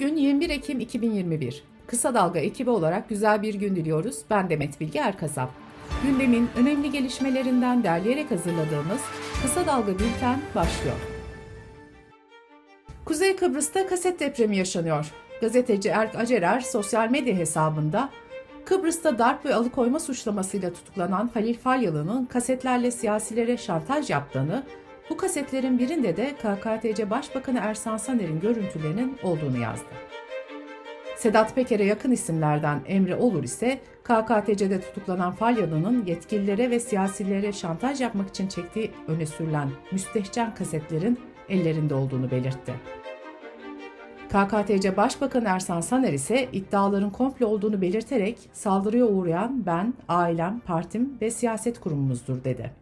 Bugün 21 Ekim 2021. Kısa Dalga ekibi olarak güzel bir gün diliyoruz. Ben Demet Bilge Erkasap. Gündemin önemli gelişmelerinden derleyerek hazırladığımız Kısa Dalga Bülten başlıyor. Kuzey Kıbrıs'ta kaset depremi yaşanıyor. Gazeteci Erk Acerer sosyal medya hesabında Kıbrıs'ta darp ve alıkoyma suçlamasıyla tutuklanan Halil Falyalı'nın kasetlerle siyasilere şantaj yaptığını, bu kasetlerin birinde de KKTC Başbakanı Ersan Saner'in görüntülerinin olduğunu yazdı. Sedat Peker'e yakın isimlerden Emre Olur ise KKTC'de tutuklanan Falyalı'nın yetkililere ve siyasilere şantaj yapmak için çektiği öne sürülen müstehcen kasetlerin ellerinde olduğunu belirtti. KKTC Başbakanı Ersan Saner ise iddiaların komple olduğunu belirterek saldırıya uğrayan ben, ailem, partim ve siyaset kurumumuzdur dedi.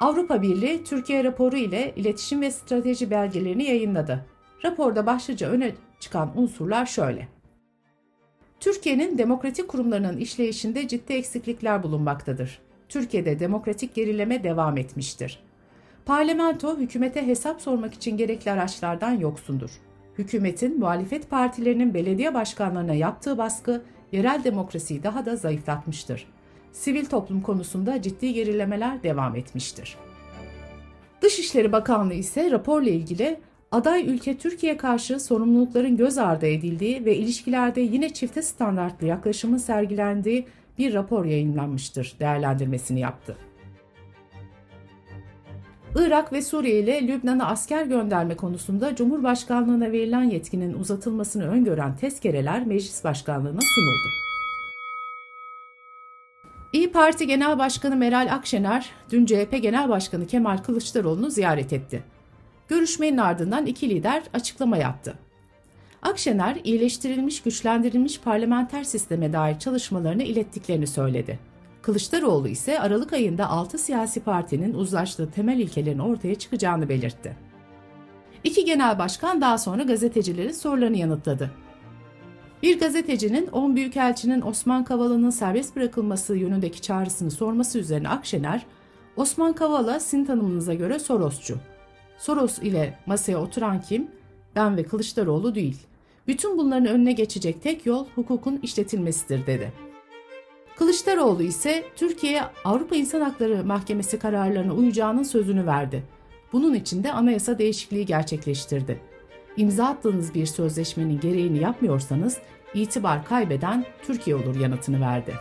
Avrupa Birliği Türkiye raporu ile iletişim ve strateji belgelerini yayınladı. Raporda başlıca öne çıkan unsurlar şöyle. Türkiye'nin demokratik kurumlarının işleyişinde ciddi eksiklikler bulunmaktadır. Türkiye'de demokratik gerileme devam etmiştir. Parlamento hükümete hesap sormak için gerekli araçlardan yoksundur. Hükümetin muhalefet partilerinin belediye başkanlarına yaptığı baskı yerel demokrasiyi daha da zayıflatmıştır. Sivil toplum konusunda ciddi gerilemeler devam etmiştir. Dışişleri Bakanlığı ise raporla ilgili aday ülke Türkiye karşı sorumlulukların göz ardı edildiği ve ilişkilerde yine çifte standartlı yaklaşımın sergilendiği bir rapor yayınlanmıştır değerlendirmesini yaptı. Irak ve Suriye ile Lübnan'a asker gönderme konusunda Cumhurbaşkanlığına verilen yetkinin uzatılmasını öngören tezkereler Meclis Başkanlığı'na sunuldu. İyi Parti Genel Başkanı Meral Akşener, dün CHP Genel Başkanı Kemal Kılıçdaroğlu'nu ziyaret etti. Görüşmenin ardından iki lider açıklama yaptı. Akşener, iyileştirilmiş, güçlendirilmiş parlamenter sisteme dair çalışmalarını ilettiklerini söyledi. Kılıçdaroğlu ise Aralık ayında 6 siyasi partinin uzlaştığı temel ilkelerin ortaya çıkacağını belirtti. İki genel başkan daha sonra gazetecilerin sorularını yanıtladı. Bir gazetecinin 10 büyükelçinin Osman Kavala'nın serbest bırakılması yönündeki çağrısını sorması üzerine Akşener, Osman Kavala sizin tanımınıza göre Sorosçu. Soros ile masaya oturan kim? Ben ve Kılıçdaroğlu değil. Bütün bunların önüne geçecek tek yol hukukun işletilmesidir dedi. Kılıçdaroğlu ise Türkiye Avrupa İnsan Hakları Mahkemesi kararlarına uyacağının sözünü verdi. Bunun için de anayasa değişikliği gerçekleştirdi. İmza attığınız bir sözleşmenin gereğini yapmıyorsanız itibar kaybeden Türkiye olur yanıtını verdi.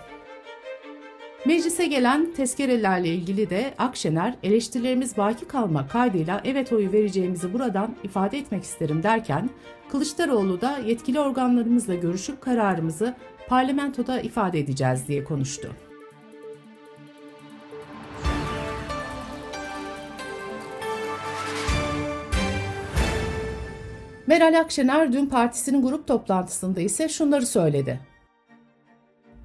Meclise gelen tezkerelerle ilgili de Akşener eleştirilerimiz baki kalma kaydıyla evet oyu vereceğimizi buradan ifade etmek isterim derken Kılıçdaroğlu da yetkili organlarımızla görüşüp kararımızı parlamentoda ifade edeceğiz diye konuştu. Meral Akşener dün partisinin grup toplantısında ise şunları söyledi.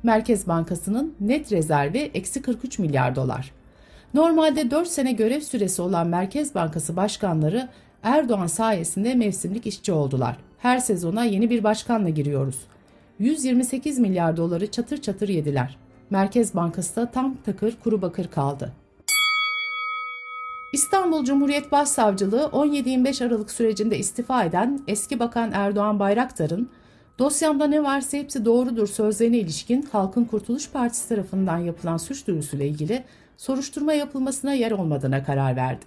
Merkez Bankası'nın net rezervi eksi 43 milyar dolar. Normalde 4 sene görev süresi olan Merkez Bankası başkanları Erdoğan sayesinde mevsimlik işçi oldular. Her sezona yeni bir başkanla giriyoruz. 128 milyar doları çatır çatır yediler. Merkez Bankası da tam takır kuru bakır kaldı. İstanbul Cumhuriyet Başsavcılığı 17-25 Aralık sürecinde istifa eden eski bakan Erdoğan Bayraktar'ın dosyamda ne varsa hepsi doğrudur sözlerine ilişkin Halkın Kurtuluş Partisi tarafından yapılan suç duyurusuyla ilgili soruşturma yapılmasına yer olmadığına karar verdi.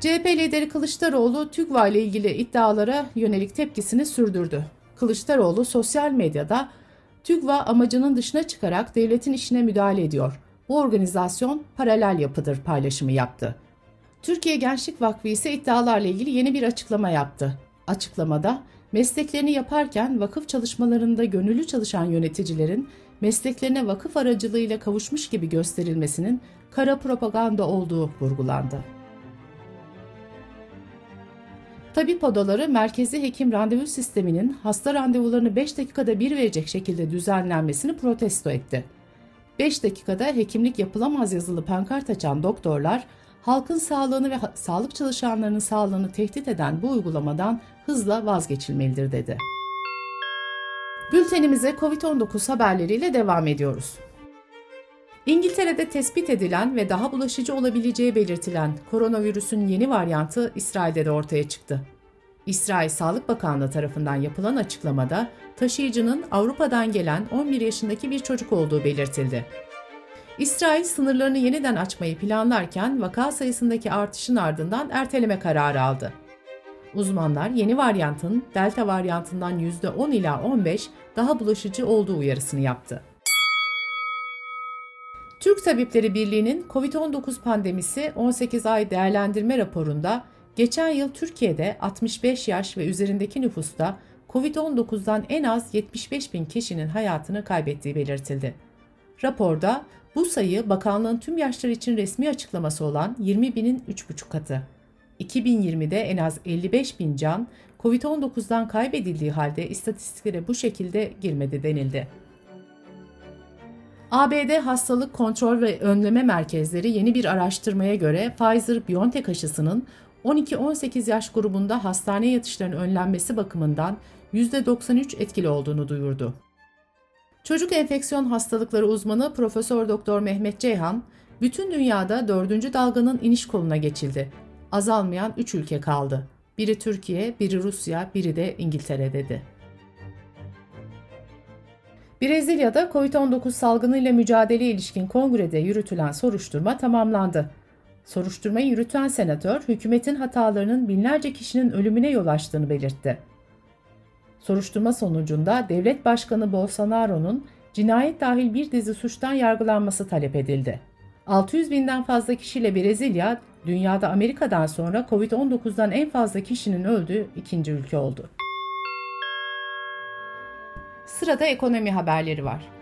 CHP lideri Kılıçdaroğlu TÜGVA ile ilgili iddialara yönelik tepkisini sürdürdü. Kılıçdaroğlu sosyal medyada TÜGVA amacının dışına çıkarak devletin işine müdahale ediyor. Bu organizasyon paralel yapıdır paylaşımı yaptı. Türkiye Gençlik Vakfı ise iddialarla ilgili yeni bir açıklama yaptı. Açıklamada mesleklerini yaparken vakıf çalışmalarında gönüllü çalışan yöneticilerin mesleklerine vakıf aracılığıyla kavuşmuş gibi gösterilmesinin kara propaganda olduğu vurgulandı. Tabip odaları merkezi hekim randevu sisteminin hasta randevularını 5 dakikada bir verecek şekilde düzenlenmesini protesto etti. 5 dakikada hekimlik yapılamaz yazılı pankart açan doktorlar, halkın sağlığını ve sağlık çalışanlarının sağlığını tehdit eden bu uygulamadan hızla vazgeçilmelidir dedi. Bültenimize COVID-19 haberleriyle devam ediyoruz. İngiltere'de tespit edilen ve daha bulaşıcı olabileceği belirtilen koronavirüsün yeni varyantı İsrail'de de ortaya çıktı. İsrail Sağlık Bakanlığı tarafından yapılan açıklamada taşıyıcının Avrupa'dan gelen 11 yaşındaki bir çocuk olduğu belirtildi. İsrail sınırlarını yeniden açmayı planlarken vaka sayısındaki artışın ardından erteleme kararı aldı. Uzmanlar yeni varyantın delta varyantından %10 ila 15 daha bulaşıcı olduğu uyarısını yaptı. Türk Tabipleri Birliği'nin COVID-19 pandemisi 18 ay değerlendirme raporunda geçen yıl Türkiye'de 65 yaş ve üzerindeki nüfusta COVID-19'dan en az 75 bin kişinin hayatını kaybettiği belirtildi. Raporda bu sayı bakanlığın tüm yaşlar için resmi açıklaması olan 20 binin 3,5 katı. 2020'de en az 55 bin can COVID-19'dan kaybedildiği halde istatistiklere bu şekilde girmedi denildi. ABD Hastalık Kontrol ve Önleme Merkezleri yeni bir araştırmaya göre Pfizer-BioNTech aşısının 12-18 yaş grubunda hastane yatışlarının önlenmesi bakımından %93 etkili olduğunu duyurdu. Çocuk enfeksiyon hastalıkları uzmanı Profesör Doktor Mehmet Ceyhan, bütün dünyada dördüncü dalganın iniş koluna geçildi. Azalmayan 3 ülke kaldı. Biri Türkiye, biri Rusya, biri de İngiltere dedi. Brezilya'da COVID-19 salgını ile mücadele ilişkin kongrede yürütülen soruşturma tamamlandı. Soruşturmayı yürüten senatör, hükümetin hatalarının binlerce kişinin ölümüne yol açtığını belirtti. Soruşturma sonucunda devlet başkanı Bolsonaro'nun cinayet dahil bir dizi suçtan yargılanması talep edildi. 600 binden fazla kişiyle Brezilya, dünyada Amerika'dan sonra COVID-19'dan en fazla kişinin öldüğü ikinci ülke oldu. Sırada ekonomi haberleri var.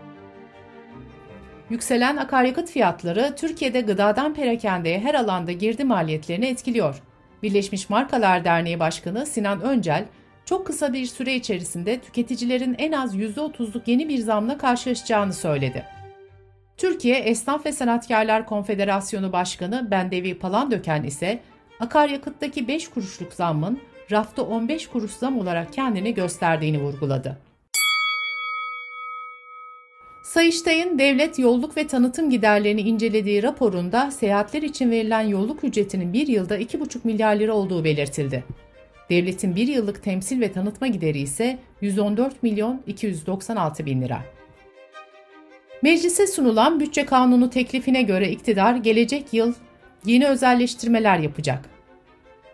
Yükselen akaryakıt fiyatları Türkiye'de gıdadan perakendeye her alanda girdi maliyetlerini etkiliyor. Birleşmiş Markalar Derneği Başkanı Sinan Öncel, çok kısa bir süre içerisinde tüketicilerin en az %30'luk yeni bir zamla karşılaşacağını söyledi. Türkiye Esnaf ve Sanatkarlar Konfederasyonu Başkanı Bendevi Palandöken ise akaryakıttaki 5 kuruşluk zammın rafta 15 kuruş zam olarak kendini gösterdiğini vurguladı. Sayıştay'ın devlet yolluk ve tanıtım giderlerini incelediği raporunda seyahatler için verilen yolluk ücretinin bir yılda 2,5 milyar lira olduğu belirtildi. Devletin bir yıllık temsil ve tanıtma gideri ise 114 milyon 296 bin lira. Meclise sunulan bütçe kanunu teklifine göre iktidar gelecek yıl yeni özelleştirmeler yapacak.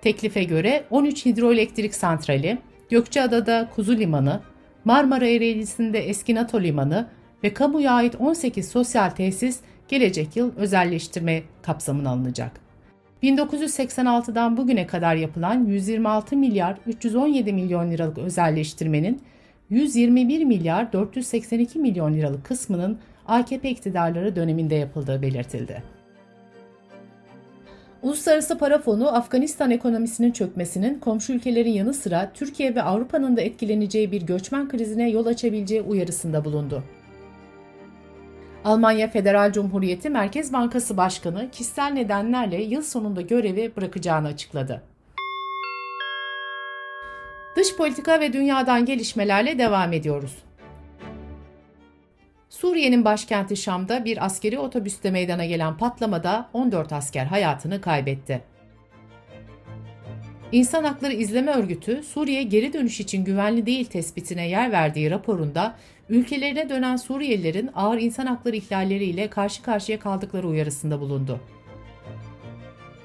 Teklife göre 13 hidroelektrik santrali, Gökçeada'da Kuzu Limanı, Marmara Ereğlisi'nde Eski NATO Limanı ve kamuya ait 18 sosyal tesis gelecek yıl özelleştirme kapsamına alınacak. 1986'dan bugüne kadar yapılan 126 milyar 317 milyon liralık özelleştirmenin 121 milyar 482 milyon liralık kısmının AKP iktidarları döneminde yapıldığı belirtildi. Uluslararası Para Fonu, Afganistan ekonomisinin çökmesinin komşu ülkelerin yanı sıra Türkiye ve Avrupa'nın da etkileneceği bir göçmen krizine yol açabileceği uyarısında bulundu. Almanya Federal Cumhuriyeti Merkez Bankası Başkanı kişisel nedenlerle yıl sonunda görevi bırakacağını açıkladı. Dış politika ve dünyadan gelişmelerle devam ediyoruz. Suriye'nin başkenti Şam'da bir askeri otobüste meydana gelen patlamada 14 asker hayatını kaybetti. İnsan Hakları İzleme Örgütü, Suriye geri dönüş için güvenli değil tespitine yer verdiği raporunda ülkelerine dönen Suriyelilerin ağır insan hakları ihlalleriyle karşı karşıya kaldıkları uyarısında bulundu.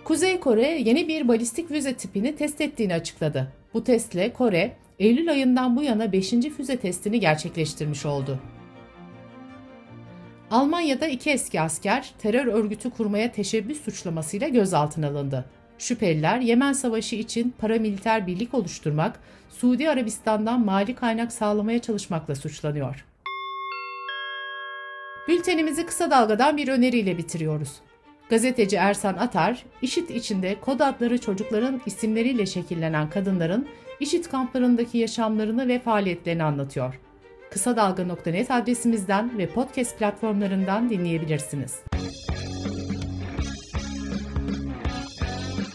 Kuzey Kore yeni bir balistik füze tipini test ettiğini açıkladı. Bu testle Kore, Eylül ayından bu yana 5. füze testini gerçekleştirmiş oldu. Almanya'da iki eski asker terör örgütü kurmaya teşebbüs suçlamasıyla gözaltına alındı. Şüpheliler Yemen Savaşı için paramiliter birlik oluşturmak, Suudi Arabistan'dan mali kaynak sağlamaya çalışmakla suçlanıyor. Bültenimizi kısa dalgadan bir öneriyle bitiriyoruz. Gazeteci Ersan Atar, IŞİD içinde kod adları çocukların isimleriyle şekillenen kadınların IŞİD kamplarındaki yaşamlarını ve faaliyetlerini anlatıyor. Kısa Dalga.net adresimizden ve podcast platformlarından dinleyebilirsiniz.